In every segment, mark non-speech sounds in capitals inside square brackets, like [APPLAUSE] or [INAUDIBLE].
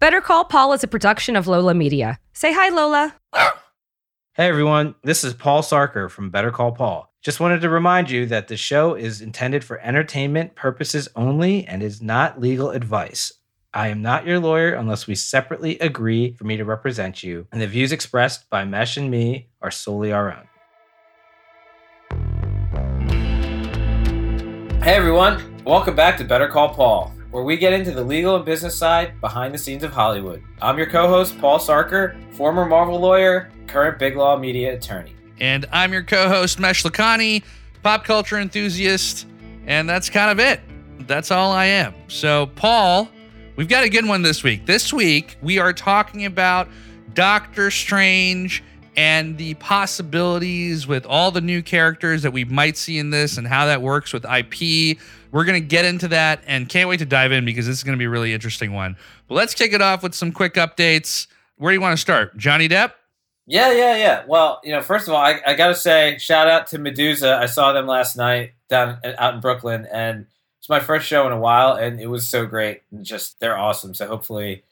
Better Call Paul is a production of Lola Media. Say hi, Lola. Hey everyone, this is Paul Sarker from Better Call Paul. Just wanted to remind you that the show is intended for entertainment purposes only and is not legal advice. I am not your lawyer unless we separately agree for me to represent you, and the views expressed by Mesh and me are solely our own. Hey everyone, welcome back to Better Call Paul, where we get into the legal and business side behind the scenes of Hollywood. I'm your co host, Paul Sarker, former Marvel lawyer, current Big Law Media attorney. And I'm your co host, Mesh Lakhani, pop culture enthusiast, and that's kind of it. That's all I am. So, Paul, we've got a good one this week. This week, we are talking about Doctor Strange and the possibilities with all the new characters that we might see in this and how that works with IP. We're going to get into that and can't wait to dive in because this is going to be a really interesting one. But let's kick it off with some quick updates. Where do you want to start? Johnny Depp? Yeah, yeah, yeah. Well, you know, first of all, I, I got to say, shout out to Meduza. I saw them last night down out in Brooklyn, and it's my first show in a while, and it was so great. And just they're awesome. So hopefully,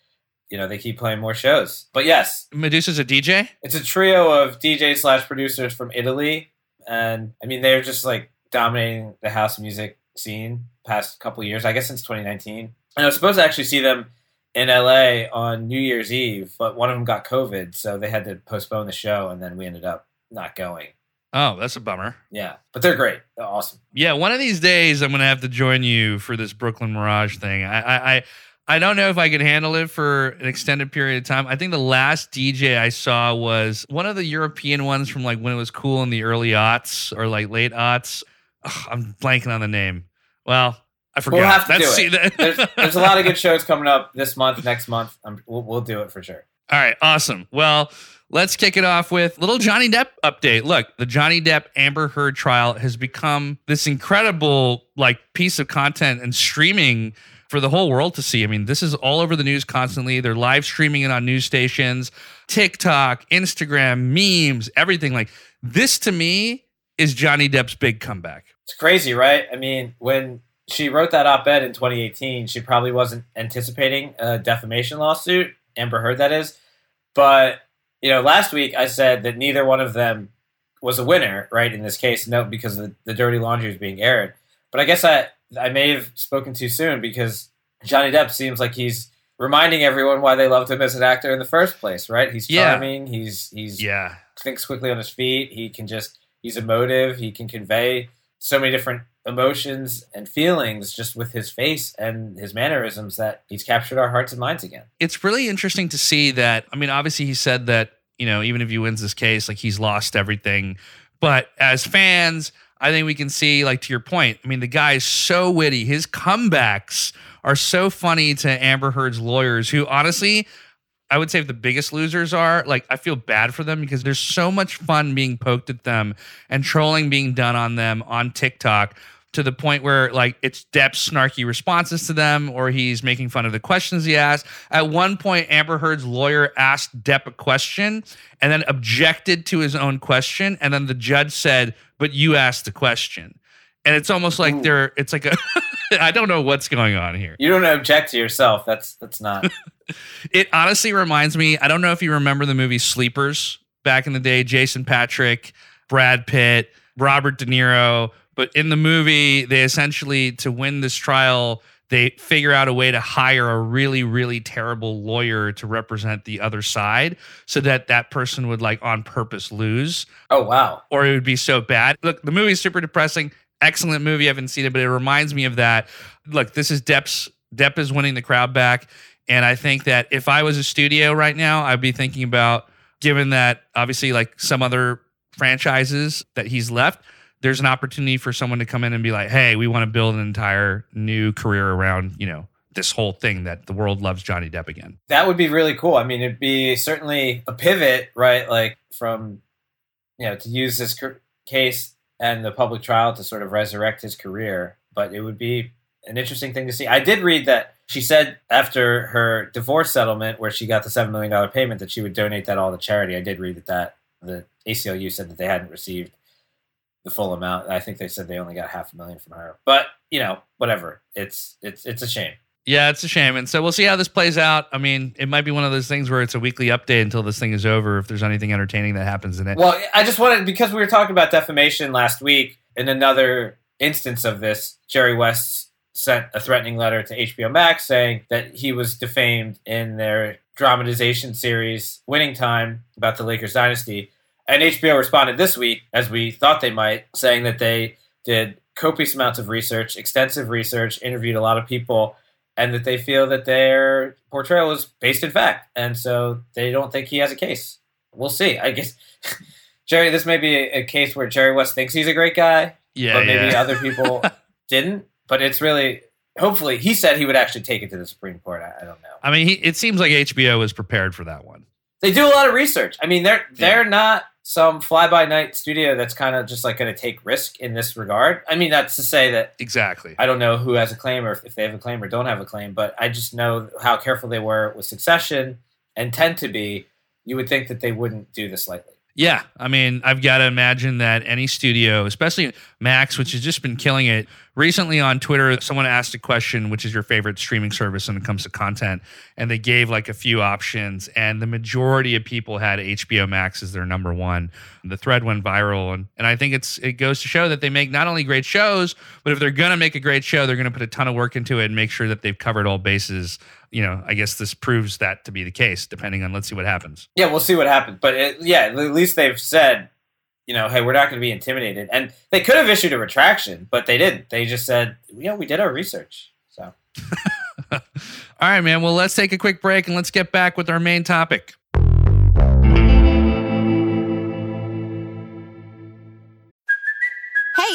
you know, they keep playing more shows. But yes, Meduza's a DJ? it's a trio of DJ slash producers from Italy, and I mean, they're just like dominating the house music scene past couple years. I guess since 2019. And I was supposed to actually see them in LA on New Year's Eve, but one of them got COVID, so they had to postpone the show, and then we ended up not going. Oh, that's a bummer. Yeah, but they're great. They're awesome. Yeah, one of these days I'm gonna have to join you for this Brooklyn Mirage thing. I I I, I don't know if I can handle it for an extended period of time. I think the last DJ I saw was one of the European ones from like when it was cool in the early aughts or like late aughts. Ugh, I'm blanking on the name. Well, I forgot. We'll have to That's- do it. [LAUGHS] there's, there's a lot of good shows coming up this month, next month. i we'll, we'll do it for sure. All right, awesome. Well, let's kick it off with little Johnny Depp update. Look, the Johnny Depp Amber Heard trial has become this incredible like piece of content and streaming for the whole world to see. I mean, this is all over the news constantly. They're live streaming it on news stations, TikTok, Instagram, memes, everything. Like this to me is Johnny Depp's big comeback. It's crazy, right? I mean, when she wrote that op-ed in 2018, she probably wasn't anticipating a defamation lawsuit. Amber Heard, that is. But you know, last week I said that neither one of them was a winner, right? In this case, no, because the, the dirty laundry is being aired. But I guess I I may have spoken too soon because Johnny Depp seems like he's reminding everyone why they loved him as an actor in the first place, right? He's Yeah. charming. He's he's Yeah. thinks quickly on his feet. He can just he's emotive. He can convey so many different emotions and feelings just with his face and his mannerisms that he's captured our hearts and minds again. it's really interesting to see that. I mean, obviously, he said that you know, even if he wins this case, like he's lost everything. But as fans, I think we can see, like to your point. I mean, the guy is so witty. His comebacks are so funny to Amber Heard's lawyers, who honestly. I would say the biggest losers are like I feel bad for them because there's so much fun being poked at them and trolling being done on them on TikTok to the point where like it's Depp's snarky responses to them or he's making fun of the questions he asked. At one point, Amber Heard's lawyer asked Depp a question and then objected to his own question. And then the judge said, But you asked the question. And it's almost like Ooh. they're, it's like a, [LAUGHS] I don't know what's going on here. You don't object to yourself. That's that's not. [LAUGHS] It honestly reminds me, I don't know if you remember the movie Sleepers back in the day, Jason Patric, Brad Pitt, Robert De Niro, but in the movie they essentially to win this trial, they figure out a way to hire a really really terrible lawyer to represent the other side so that that person would like on purpose lose Oh wow. or it would be so bad. Look, the movie's super depressing. Excellent movie. I haven't seen it, but it reminds me of that. Look, this is Depp's Depp is winning the crowd back. And I think that if I was a studio right now, I'd be thinking about given that obviously like some other franchises that he's left, there's an opportunity for someone to come in and be like, hey, we want to build an entire new career around, you know, this whole thing that the world loves Johnny Depp again. That would be really cool. I mean, it'd be certainly a pivot, right? Like from, you know, to use this case and the public trial to sort of resurrect his career. But it would be an interesting thing to see. I did read that she said after her divorce settlement, where she got the $7 million payment, that she would donate that all to charity. I did read that, that the ACLU said that they hadn't received the full amount. I think they said they only got half a million from her. But, you know, whatever. It's it's it's a shame. Yeah, it's a shame. And so we'll see how this plays out. I mean, it might be one of those things where it's a weekly update until this thing is over if there's anything entertaining that happens in it. Well, I just wanted because we were talking about defamation last week. In another instance of this, Jerry West sent a threatening letter to HBO Max saying that he was defamed in their dramatization series Winning Time about the Lakers dynasty. And HBO responded this week, as we thought they might, saying that they did copious amounts of research, extensive research, interviewed a lot of people, and that they feel that their portrayal was based in fact. And so they don't think he has a case. We'll see. I guess, [LAUGHS] Jerry, this may be a, a case where Jerry West thinks he's a great guy, yeah, but maybe yeah. other people [LAUGHS] didn't. But it's really, hopefully, he said he would actually take it to the Supreme Court. I, I don't know. I mean, he, it seems like HBO is prepared for that one. They do a lot of research. I mean, they're they're not some fly by night studio that's kind of just like going to take risk in this regard. I mean, that's to say that Exactly. I don't know who has a claim or if, they have a claim or don't have a claim, but I just know how careful they were with succession and tend to be. You would think that they wouldn't do this lightly. Yeah, I mean, I've got to imagine that any studio, especially Max, which has just been killing it. Recently on Twitter, someone asked a question, which is your favorite streaming service when it comes to content? And they gave like a few options, and the majority of people had HBO Max as their number one. The thread went viral, and, and I think it's it goes to show that they make not only great shows, but if they're gonna make a great show, they're gonna put a ton of work into it and make sure that they've covered all bases. You know, I guess this proves that to be the case, depending on let's see what happens. Yeah, we'll see what happens. But it, yeah, at least they've said, you know, hey, we're not going to be intimidated. And they could have issued a retraction, but they didn't. They just said, you know, we did our research. So [LAUGHS] All right, man. Well, let's take a quick break and let's get back with our main topic.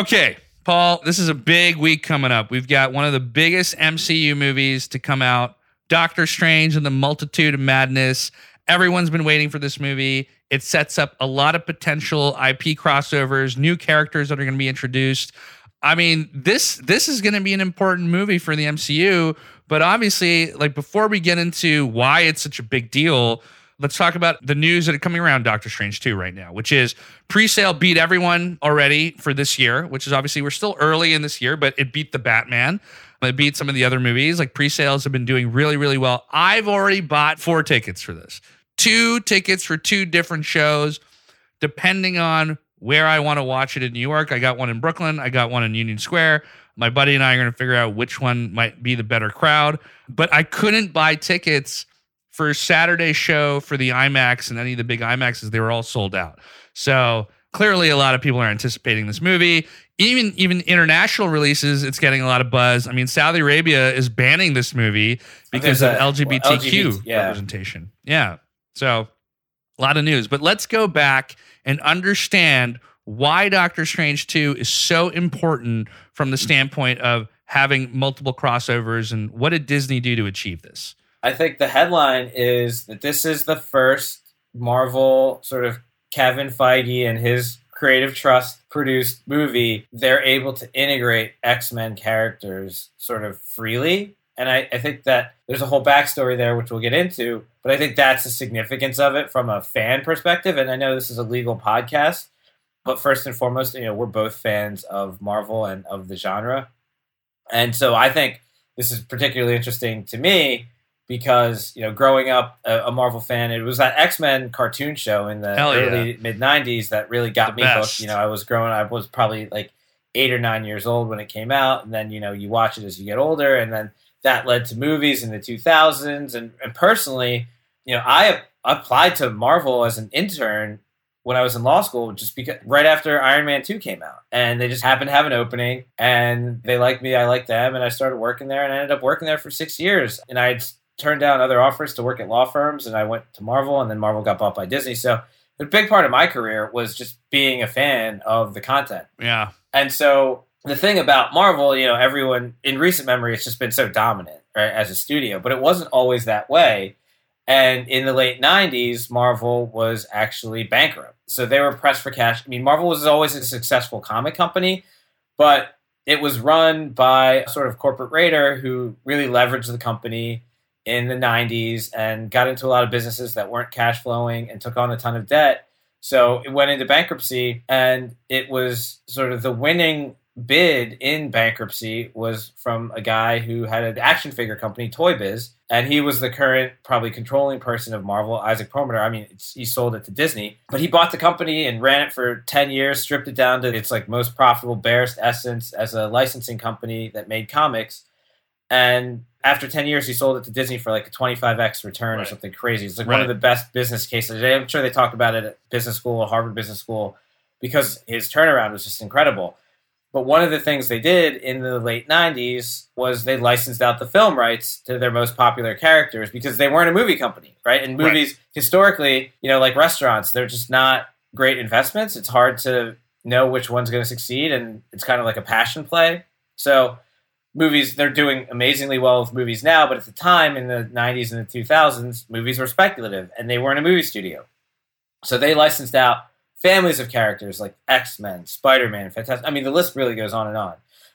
Okay, Paul, this is a big week coming up. We've got one of the biggest MCU movies to come out Doctor Strange and the Multitude of Madness. Everyone's been waiting for this movie. It sets up a lot of potential IP crossovers, new characters that are going to be introduced. I mean, this this is going to be an important movie for the MCU, but obviously, like before we get into why it's such a big deal, let's talk about the news that are coming around Doctor Strange 2 right now, which is pre-sale beat everyone already for this year, which is obviously we're still early in this year, but it beat the Batman. It beat some of the other movies. Like pre-sales have been doing really, really well. I've already bought four tickets for this. Two tickets for two different shows, depending on where I want to watch it in New York. I got one in Brooklyn. I got one in Union Square. My buddy and I are going to figure out which one might be the better crowd. But I couldn't buy tickets for Saturday show for the IMAX and any of the big IMAXs. They were all sold out. So clearly, a lot of people are anticipating this movie. Even even international releases, it's getting a lot of buzz. I mean, Saudi Arabia is banning this movie because of a- well, LGBTQ LGBT, yeah. representation. Yeah. So a lot of news. But let's go back and understand why Doctor Strange 2 is so important from the standpoint of having multiple crossovers and what did Disney do to achieve this? I think the headline is that this is the first Marvel sort of Kevin Feige and his Creative Trust produced movie, they're able to integrate X Men characters sort of freely. And I, I think that there's a whole backstory there, which we'll get into. But I think that's the significance of it from a fan perspective. And I know this is a legal podcast, but first and foremost, you know, we're both fans of Marvel and of the genre. And so I think this is particularly interesting to me because you know, growing up a, a Marvel fan, it was that X Men cartoon show in the Hell yeah. early mid '90s that really got The me best. hooked. You know, I was growing, I was probably like eight or nine years old when it came out, and then you know, you watch it as you get older, and then that led to movies in the 2000s. And, and personally, you know, I applied to Marvel as an intern when I was in law school, just because right after Iron Man 2 came out. And they just happened to have an opening and they liked me, I liked them, and I started working there and I ended up working there for six years. And I had turned down other offers to work at law firms and I went to Marvel and then Marvel got bought by Disney. So a big part of my career was just being a fan of the content. Yeah. And so the thing about Marvel, you know, everyone in recent memory, it's just been so dominant, right, as a studio, but it wasn't always that way. And in the late 90s, Marvel was actually bankrupt. So they were pressed for cash. I mean, Marvel was always a successful comic company, but it was run by a sort of corporate raider who really leveraged the company in the 90s and got into a lot of businesses that weren't cash flowing and took on a ton of debt. So it went into bankruptcy, and it was sort of the winning bid in bankruptcy was from a guy who had an action figure company, Toy Biz, and he was the current probably controlling person of Marvel, Isaac Perlmutter. I mean, he sold it to Disney, but he bought the company and ran it for 10 years, stripped it down to its like most profitable, barest essence as a licensing company that made comics. And after 10 years, he sold it to Disney for like a 25x return or something crazy. It's like one of the best business cases. today I'm sure they talked about it at business school, Harvard Business School, because his turnaround was just incredible. But one of the things they did in the late 90s was they licensed out the film rights to their most popular characters because they weren't a movie company, right? And Right. movies, historically, you know, like restaurants, they're just not great investments. It's hard to know which one's going to succeed, and it's kind of like a passion play. So, movies, they're doing amazingly well with movies now, but at the time in the 90s and the 2000s, movies were speculative and they weren't a movie studio. So, they licensed out families of characters like X Men, Spider Man, Fantastic. I mean, the list really goes on and on.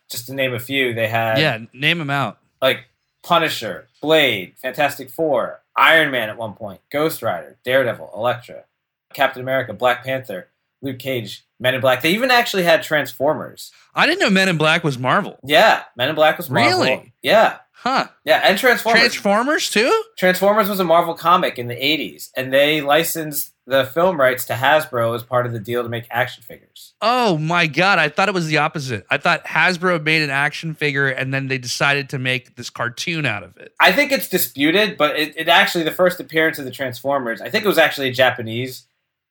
Just to name a few, they had Yeah. Name them out. like Punisher, Blade, Fantastic Four, Iron Man at one point, Ghost Rider, Daredevil, Elektra, Captain America, Black Panther, Luke Cage, Men in Black. They even actually had Transformers. I didn't know Men in Black was Marvel. Yeah, Men in Black was Marvel. Really? Yeah. Huh. Yeah, and Transformers. Transformers too? Transformers was a Marvel comic in the 80s, and they licensed the film rights to Hasbro as part of the deal to make action figures. Oh my god! I thought it was the opposite. I thought Hasbro made an action figure and then they decided to make this cartoon out of it. I think it's disputed, but it, it actually, the first appearance of the Transformers, I think it was actually a Japanese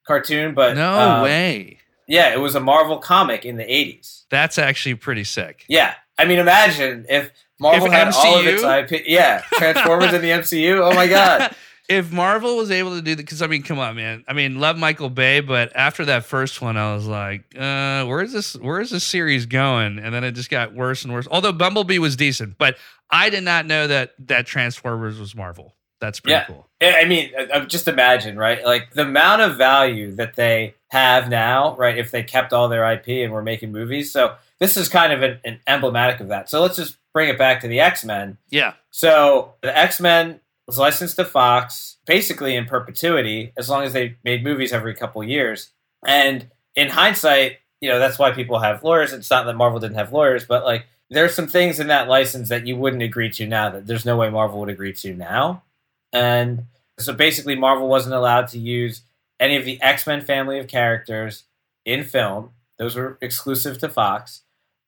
cartoon, but No um, way. Yeah, it was a Marvel comic in the 80s. That's actually pretty sick. Yeah. I mean, imagine if Marvel If had all of MCU? its IP. Yeah, Transformers in the MCU. Oh my God. [LAUGHS] if Marvel was able to do that, because I mean, come on, man. I mean, love Michael Bay, but after that first one, I was like, uh, where's this? Where's this series going? And then it just got worse and worse. Although Bumblebee was decent, but I did not know that that Transformers was Marvel. That's pretty Yeah. cool. I mean, just imagine, right? Like the amount of value that they have now, right? If they kept all their IP and were making movies. So this is kind of an, an emblematic of that. So let's just bring it back to the X Men. Yeah. So the X Men was licensed to Fox basically in perpetuity, as long as they made movies every couple years. And in hindsight, you know that's why people have lawyers. It's not that Marvel didn't have lawyers, but like there's some things in that license that you wouldn't agree to now. That there's no way Marvel would agree to now. And so basically, Marvel wasn't allowed to use any of the X Men family of characters in film. Those were exclusive to Fox.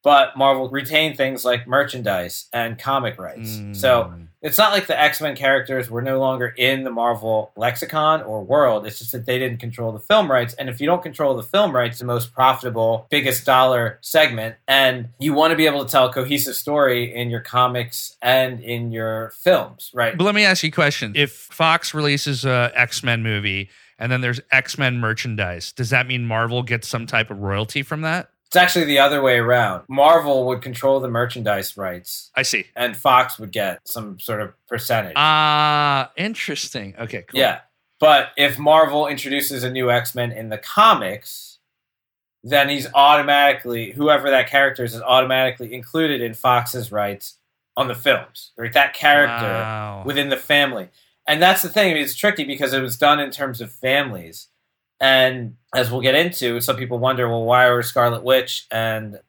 But Marvel retained things like merchandise and comic rights. So Mm. it's not like the X Men characters were no longer in the Marvel lexicon or world. It's just that they didn't control the film rights. And if you don't control the film rights, the most profitable, biggest dollar segment, and you want to be able to tell a cohesive story in your comics and in your films, right? But let me ask you a question. If Fox releases a X Men movie and then there's X Men merchandise, does that mean Marvel gets some type of royalty from that? It's actually the other way around. Marvel would control the merchandise rights, I see. and Fox would get some sort of percentage. Ah, interesting. Okay, cool. Yeah. But if Marvel introduces a new X Men in the comics, then he's automatically whoever that character is is automatically included in Fox's rights on the films. Right, that character Wow. within the family, and that's the thing. It's tricky because it was done in terms of families, and as we'll get into, some people wonder, well, why are Scarlet Witch and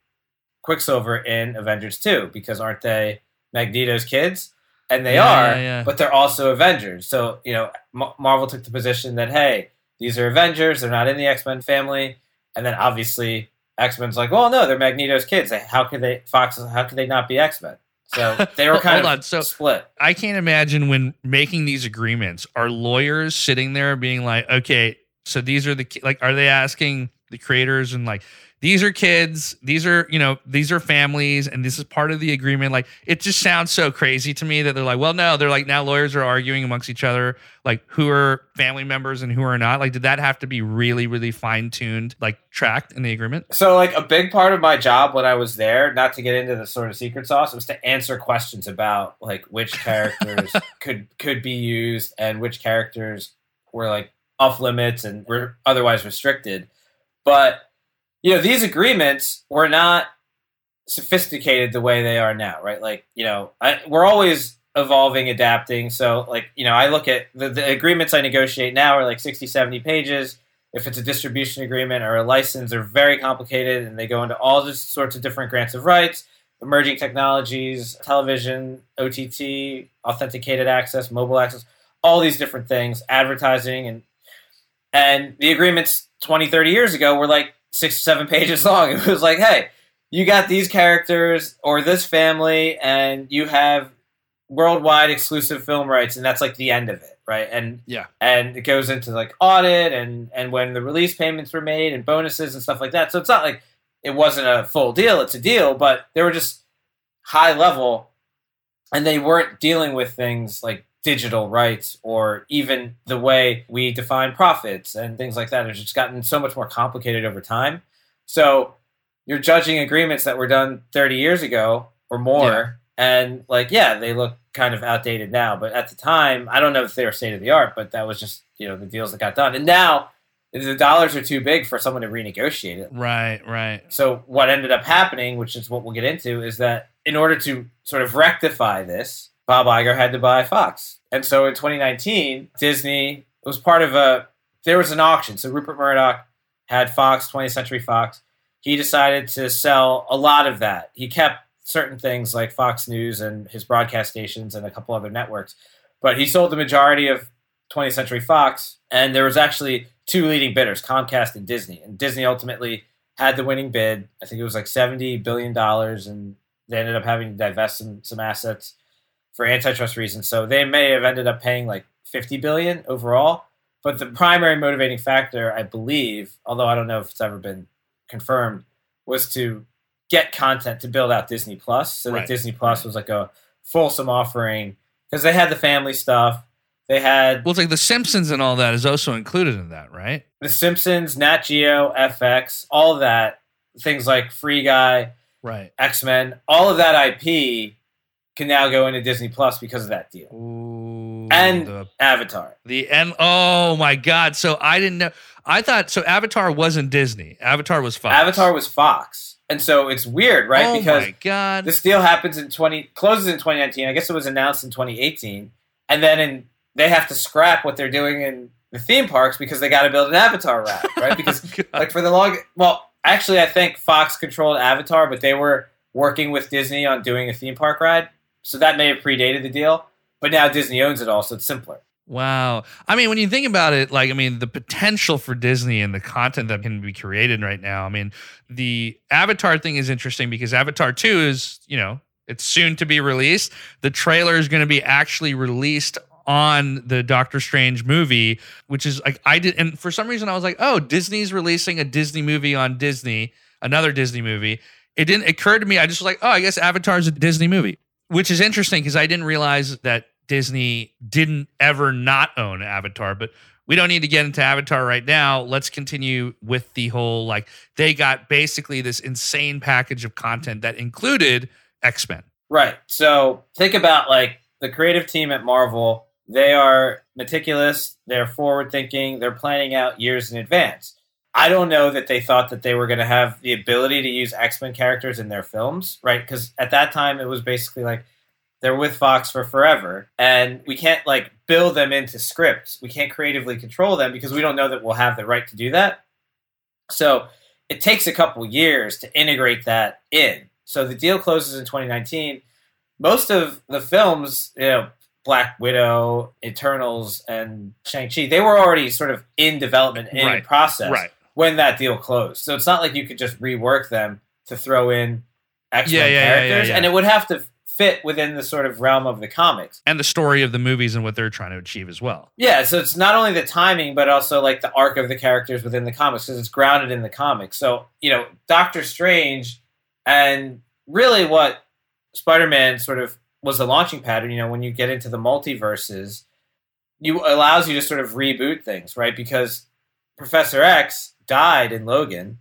Quicksilver in Avengers two? Because aren't they Magneto's kids? And they Yeah, are, yeah, yeah. but they're also Avengers. So you know, M- Marvel took the position that hey, these are Avengers. They're not in the X Men family. And then obviously X Men's like, well, no, they're Magneto's kids. How could they Fox? How could they not be X Men? So [LAUGHS] they were kind of so- split. I can't imagine when making these agreements, are lawyers sitting there being like, okay, so these are the like, are they asking the creators and like, these are kids, these are you know, these are families, and this is part of the agreement. Like, it just sounds so crazy to me that they're like, well, no, they're like now lawyers are arguing amongst each other, like who are family members and who are not. Like, did that have to be really, really fine tuned, like tracked in the agreement? So like a big part of my job when I was there, not to get into the sort of secret sauce, was to answer questions about like which characters [LAUGHS] could could be used and which characters were like off limits and were otherwise restricted. But you know, these agreements were not sophisticated the way they are now, right? Like, you know, I, we're always evolving, adapting. So, like, you know, I look at the, the agreements I negotiate now are like 60, 70 pages. If it's a distribution agreement or a license, they're very complicated and they go into all this sorts of different grants of rights, emerging technologies, television, OTT, authenticated access, mobile access, all these different things, advertising and and the agreements 20, 30 years ago were like six, seven [LAUGHS] pages long. It was like, hey, you got these characters or this family, and you have worldwide exclusive film rights, and that's like the end of it, right? And Yeah. and it goes into like audit and and when the release payments were made and bonuses and stuff like that. So it's not like it wasn't a full deal; it's a deal, but they were just high level, and they weren't dealing with things like digital rights or even the way we define profits and things like that. It's just gotten so much more complicated over time. So you're judging agreements that were done 30 years ago or more, and like, yeah, they look kind of outdated now. But at the time, I don't know if they were state of the art, but that was just you know the deals that got done. And now the dollars are too big for someone to renegotiate it. Right, right. So what ended up happening, which is what we'll get into, is that in order to sort of rectify this, Bob Iger had to buy Fox. And so in 2019, Disney was part of a there was an auction. So Rupert Murdoch had Fox, 20th Century Fox. He decided to sell a lot of that. He kept certain things like Fox News and his broadcast stations and a couple other networks, but he sold the majority of 20th Century Fox. And there was actually two leading bidders, Comcast and Disney. And Disney ultimately had the winning bid. I think it was like seventy billion dollars, and they ended up having to divest some, some assets for antitrust reasons. So they may have ended up paying like fifty billion overall. But the primary motivating factor, I believe, although I don't know if it's ever been confirmed, was to get content to build out Disney Plus. So Right. that Disney Plus was like a fulsome offering because they had the family stuff. They had Well, it's like The Simpsons and all that is also included in that, right? The Simpsons, Nat Geo, FX, all of that, things like Free Guy, Right. X Men, all of that IP can now go into Disney Plus because of that deal. Ooh, And the Avatar. The end. Oh my God! So I didn't know. I thought so. Avatar wasn't Disney. Avatar was Fox. Avatar was Fox. And so it's weird, right? Oh because my God! this deal happens in 20 closes in 2019. I guess it was announced in 2018. And then in they have to scrap what they're doing in the theme parks because they got to build an Avatar ride, [LAUGHS] right? Because oh like for the long well actually i think fox controlled avatar but they were working with disney on doing a theme park ride so that may have predated the deal but now disney owns it all so it's simpler Wow. I mean, when you think about it, like, I mean, the potential for Disney and the content that can be created right now. I mean, the Avatar thing is interesting because Avatar 2 is, you know, it's soon to be released. The trailer is going to be actually released on the Doctor Strange movie, which is like, I did. And for some reason, I was like, oh, Disney's releasing a Disney movie on Disney, another Disney movie. It didn't occur to me. I just was like, oh, I guess Avatar's a Disney movie, which is interesting because I didn't realize that Disney didn't ever not own Avatar, but we don't need to get into Avatar right now. Let's continue with the whole like they got basically this insane package of content that included X Men. right. So think about like the creative team at marvel. They are meticulous. They're forward thinking they're planning out years in advance I don't know that they thought that they were going to have the ability to use X Men characters in their films, right? Because at that time, it was basically like they're with Fox for forever, and we can't like build them into scripts. We can't creatively control them because we don't know that we'll have the right to do that. So it takes a couple years to integrate that in. So the deal closes in 2019. Most of the films, you know, Black Widow, Eternals, and Shang Chi, they were already sort of in development in Right, process right. When that deal closed. So it's not like you could just rework them to throw in X Men Yeah, yeah, characters, yeah. and it would have to fit within the sort of realm of the comics. And the story of the movies and what they're trying to achieve as well. Yeah, so it's not only the timing, but also like the arc of the characters within the comics because it's grounded in the comics. So you know, Doctor Strange, and really what Spider-Man sort of was the launching pattern. You know, when you get into the multiverses, you allows you to sort of reboot things, right? Because Professor X died in Logan,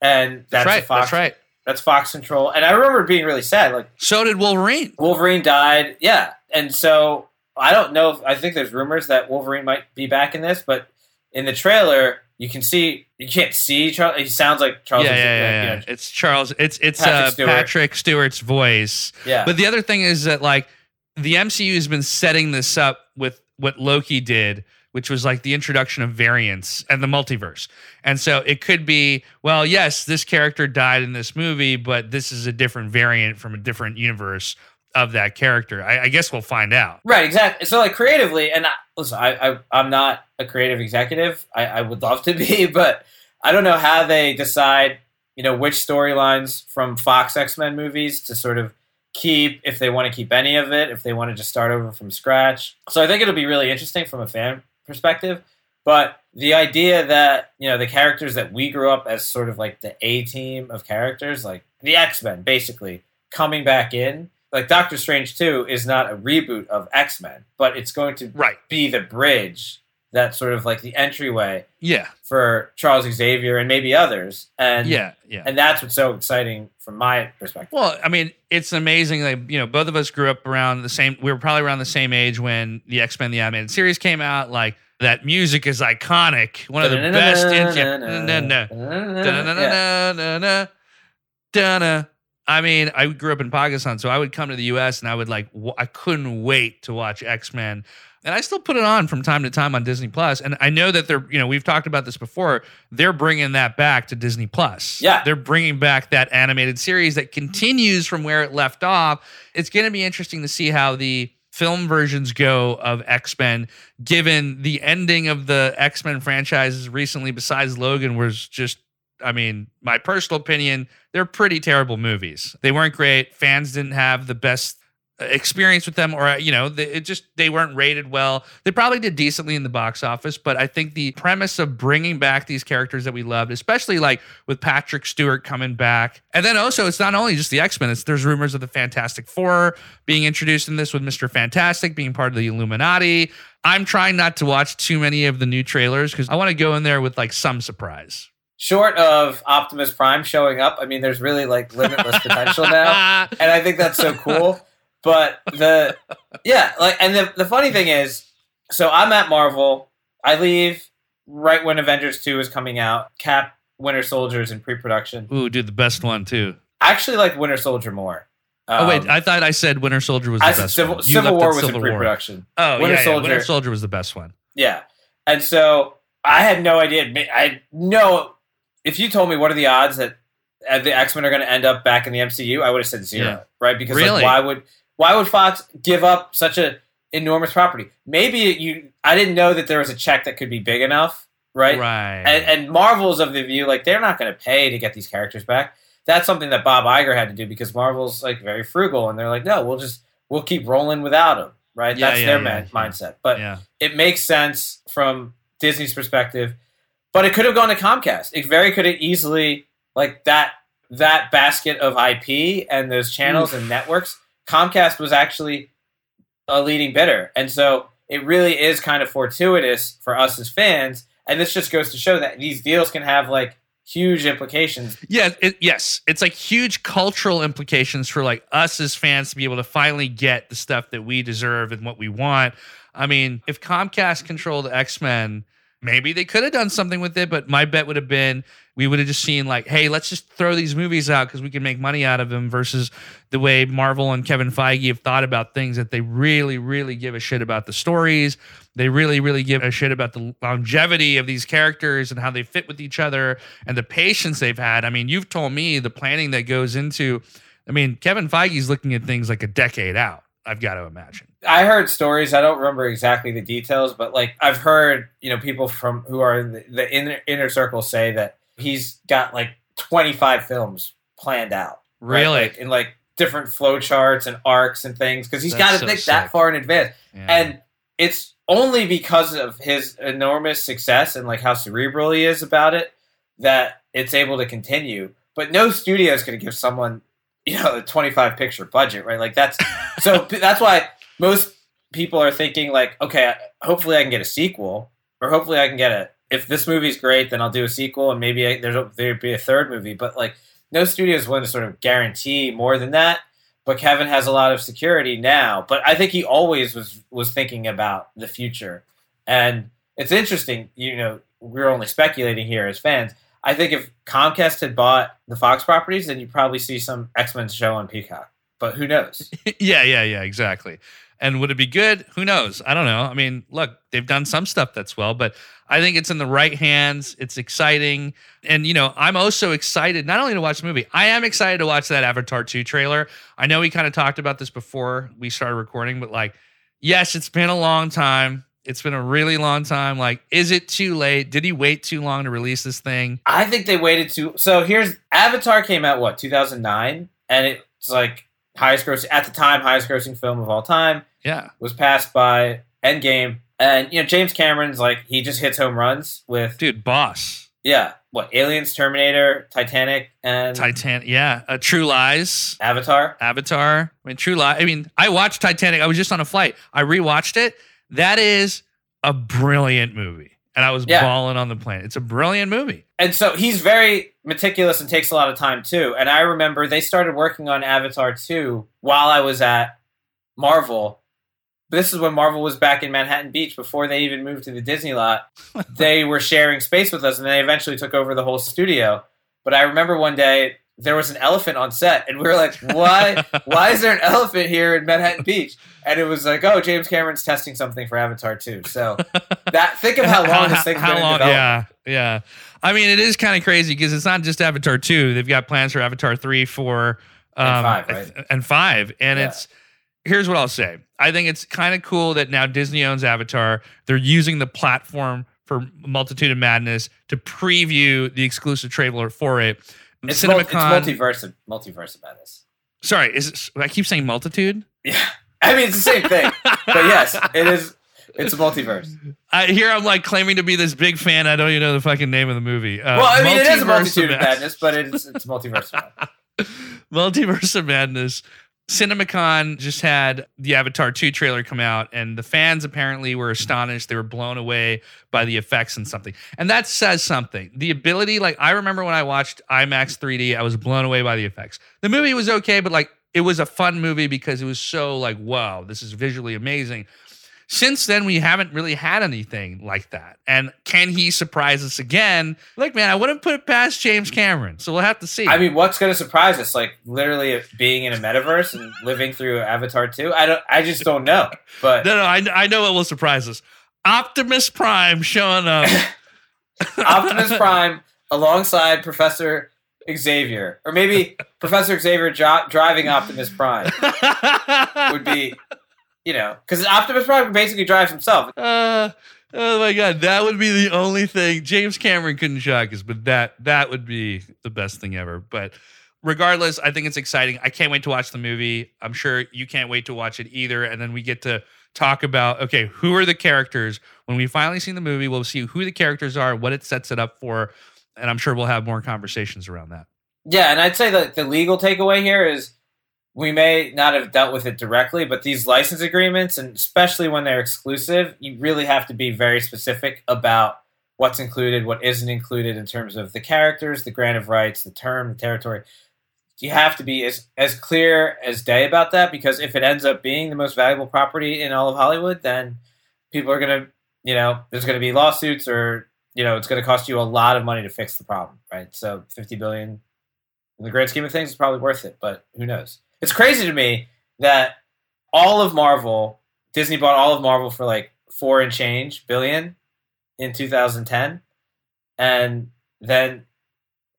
and that's, That's, right. Fox. That's right. That's Fox control. And I remember being really sad, like. So did Wolverine. Wolverine died. Yeah, and so I don't know. If, I think there's rumors that Wolverine might be back in this, but in the trailer, you can see you can't see Charles. He sounds like Charles. yeah, yeah, Xavier, yeah, you know, It's Charles. It's it's Patrick uh, Stewart. Patrick Stewart's voice. yeah. But the other thing is that like the MCU has been setting this up with what Loki did, which was like the introduction of variants and the multiverse. And so it could be, well, yes, this character died in this movie, but this is a different variant from a different universe of that character. I, I guess we'll find out. Right, exactly. So like creatively, and I, listen, I, I I'm not a creative executive. I, I would love to be, [LAUGHS] but I don't know how they decide, you know, which storylines from Fox X Men movies to sort of keep, if they want to keep any of it, if they want to just start over from scratch. So I think it'll be really interesting from a fan perspective. But the idea that you know the characters that we grew up as sort of like the A team of characters, like the X Men, basically coming back in. Like Doctor Strange 2 is not a reboot of X Men, but it's going to Right. be the bridge that sort of like the entryway Yeah. for Charles Xavier and maybe others. And Yeah. Yeah. and that's what's so exciting from my perspective. Well, I mean, it's amazing. Like, you know, both of us grew up around the same. We were probably around the same age when the X Men the animated series came out. Like that music is iconic. One of the best. in-. I mean, I grew up in Pakistan, so I would come to the U.S. and I would like, w- I couldn't wait to watch X Men, and I still put it on from time to time on Disney Plus. And I know that they're, you know, we've talked about this before. They're bringing that back to Disney Plus. Yeah. they're bringing back that animated series that mm-hmm. continues from where it left off. It's going to be interesting to see how the film versions go of X Men, given the ending of the X Men franchises recently, besides Logan, was just, I mean, my personal opinion, they're pretty terrible movies. They weren't great. Fans didn't have the best experience with them, or, uh, you know, they, it just, they weren't rated well. They probably did decently in the box office, but I think the premise of bringing back these characters that we loved, especially like with Patrick Stewart coming back, and then also it's not only just the X Men, it's there's rumors of the Fantastic Four being introduced in this with Mr. Fantastic being part of the Illuminati. I'm trying not to watch too many of the new trailers because I want to go in there with like some surprise. Short of Optimus Prime showing up, I mean, there's really like limitless potential now. [LAUGHS] and I think that's so cool. But the yeah, like, and the the funny thing is, so I'm at Marvel. I leave right when Avengers Two is coming out. Cap, Winter Soldier's in pre-production. Ooh, dude, the best one too. I actually like Winter Soldier more. oh wait, Um, I thought I said Winter Soldier was the I best Civil, Civil War was Civil in pre-production. Oh, Winter yeah, yeah, Soldier. Winter Soldier was the best one. Yeah, and so I had no idea. I know if you told me what are the odds that uh, the X Men are going to end up back in the MCU, I would have said zero, Yeah. right? Because like, Really? why would why would Fox give up such a enormous property? Maybe you. I didn't know that there was a check that could be big enough, right? Right. And, and Marvel's of the view like they're not going to pay to get these characters back. That's something that Bob Iger had to do because Marvel's like very frugal, and they're like, no, we'll just we'll keep rolling without them, right? Yeah, That's yeah, their yeah, man- mindset. But it makes sense from Disney's perspective, but it could have gone to Comcast. It very could have easily like that that basket of IP and those channels and networks. Comcast was actually a leading bidder, and so it really is kind of fortuitous for us as fans. And this just goes to show that these deals can have like huge implications. Yeah, it, yes, it's like huge cultural implications for like us as fans to be able to finally get the stuff that we deserve and what we want. I mean, if Comcast controlled X Men, maybe they could have done something with it, but my bet would have been we would have just seen like, hey, let's just throw these movies out because we can make money out of them versus the way Marvel and Kevin Feige have thought about things that they really, really give a shit about the stories. They really, really give a shit about the longevity of these characters and how they fit with each other and the patience they've had. I mean, you've told me the planning that goes into, I mean, Kevin Feige's looking at things like a decade out, I've got to imagine. I heard stories. I don't remember exactly the details, but like I've heard, you know, people from who are in the, the inner, inner circle say that he's got like 25 films planned out. right? Really? Like, in like different flow charts and arcs and things because he's got to so think sick. that far in advance. Yeah. And it's only because of his enormous success and like how cerebral he is about it that it's able to continue. But no studio is going to give someone, you know, a 25 picture budget, right? Like that's so [LAUGHS] that's why most people are thinking like, okay, hopefully I can get a sequel, or hopefully I can get a. If this movie's great, then I'll do a sequel, and maybe I, there's there'd be a third movie. But like, no studio is willing to sort of guarantee more than that. But Kevin has a lot of security now. But I think he always was was thinking about the future, and it's interesting. You know, we're only speculating here as fans. I think if Comcast had bought the Fox properties, then you'd probably see some X Men show on Peacock. But who knows? [LAUGHS] yeah, yeah, yeah, exactly. And would it be good? Who knows? I don't know. I mean, look, they've done some stuff that's well, but I think it's in the right hands. It's exciting. And, you know, I'm also excited not only to watch the movie, I am excited to watch that Avatar 2 trailer. I know we kind of talked about this before we started recording, but like, yes, it's been a long time. It's been a really long time. Like, is it too late? Did he wait too long to release this thing? I think they waited too. So here's Avatar came out what 2009, and it's like highest grossing at the time, highest grossing film of all time. Yeah. Was passed by Endgame, and you know James Cameron's like he just hits home runs with Dude, boss. yeah what Aliens, Terminator, Titanic, and Titanic. Yeah. Uh, True Lies. Avatar. Avatar. I mean, True Lies. I mean, I watched Titanic. I was just on a flight. I rewatched it. That is a brilliant movie. And I was Yeah. bawling on the plane. It's a brilliant movie. And so he's very meticulous and takes a lot of time too. And I remember they started working on Avatar 2 while I was at Marvel. This is when Marvel was back in Manhattan Beach before they even moved to the Disney lot. [LAUGHS] they were sharing space with us and they eventually took over the whole studio. But I remember one day there was an elephant on set and we were like, why [LAUGHS] why is there an elephant here in Manhattan Beach? And it was like, oh, James Cameron's testing something for Avatar 2. So [LAUGHS] that think of how long this thing's How been in long- development. Yeah, yeah. I mean, it is kind of crazy because it's not just Avatar two. They've got plans for Avatar three, four, um, And five, right? and five. And Yeah. it's here's what I'll say. I think it's kind of cool that now Disney owns Avatar. They're using the platform for Multitude of Madness to preview the exclusive trailer for it. It's, mul- it's multiverse of multiverse of madness. Sorry, is it, I keep saying multitude? Yeah, I mean it's the same thing, but yes, it is. It's a multiverse. I here I'm like claiming to be this big fan. I don't even know the fucking name of the movie. Uh, well, I mean it is a multitude of Mad- madness, but it's it's multiverse. of madness. [LAUGHS] Multiverse of Madness. CinemaCon just had the Avatar 2 trailer come out, and the fans apparently were astonished. They were blown away by the effects and something. And that says something. The ability, like, I remember when I watched IMAX 3D, I was blown away by the effects. The movie was okay, but like, it was a fun movie because it was so like, wow, this is visually amazing. Since then, we haven't really had anything like that. And can he surprise us again? Look, man, I wouldn't put it past James Cameron. So we'll have to see. I mean, what's going to surprise us? Like literally being in a metaverse and living through Avatar two. I don't. I just don't know. But No, no, I, I know what will surprise us. Optimus Prime showing up. [LAUGHS] [LAUGHS] Optimus Prime alongside Professor Xavier, or maybe Professor Xavier jo- driving Optimus Prime [LAUGHS] would be, you know, because Optimus Prime basically drives himself. Uh, oh my god, that would be the only thing. James Cameron couldn't shock us, but that that would be the best thing ever. But regardless, I think it's exciting. I can't wait to watch the movie. I'm sure you can't wait to watch it either. And then we get to talk about okay, who are the characters? When we finally see the movie, we'll see who the characters are, what it sets it up for, and I'm sure we'll have more conversations around that. Yeah, and I'd say that the legal takeaway here is we may not have dealt with it directly, but these license agreements, and especially when they're exclusive, you really have to be very specific about what's included, what isn't included in terms of the characters, the grant of rights, the term, the territory. You have to be as, as clear as day about that because if it ends up being the most valuable property in all of Hollywood, then people are going to you know, there's going to be lawsuits or, you know, it's going to cost you a lot of money to fix the problem, right? So 50 billion in the grand scheme of things is probably worth it, but who knows? It's crazy to me that all of Marvel, Disney bought all of Marvel for like four and change billion in 2010. And then,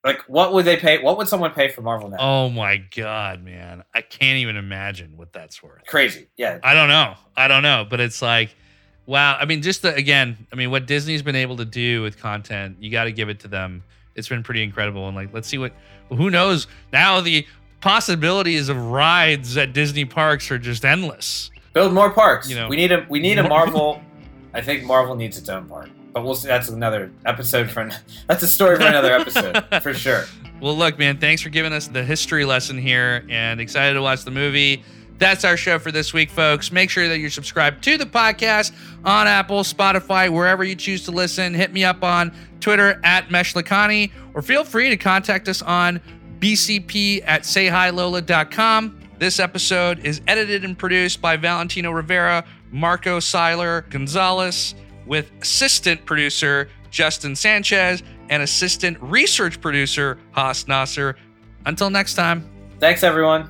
like, what would they pay? What would someone pay for Marvel now? Oh my god, man! I can't even imagine what that's worth. Crazy, yeah. I don't know. I don't know, but it's like, wow. I mean, just the, again, I mean, what Disney's been able to do with content, you got to give it to them. It's been pretty incredible, and like, let's see what. Well, who knows? Now the possibilities of rides at Disney parks are just endless. Build more parks. You know, we need a we need a Marvel. I think Marvel needs its own park, but we'll see. That's another episode for. an- That's a story for another episode [LAUGHS] for sure. Well, look, man, thanks for giving us the history lesson here and excited to watch the movie. That's our show for this week, folks. Make sure that you're subscribed to the podcast on Apple, Spotify, wherever you choose to listen. Hit me up on Twitter at Meshlakani, or feel free to contact us on bcp at sayhilola.com. This episode is edited and produced by Valentino Rivera, Marco Seiler Gonzalez, with assistant producer Justin Sanchez and assistant research producer Haas Nasser. Until next time. Thanks, everyone.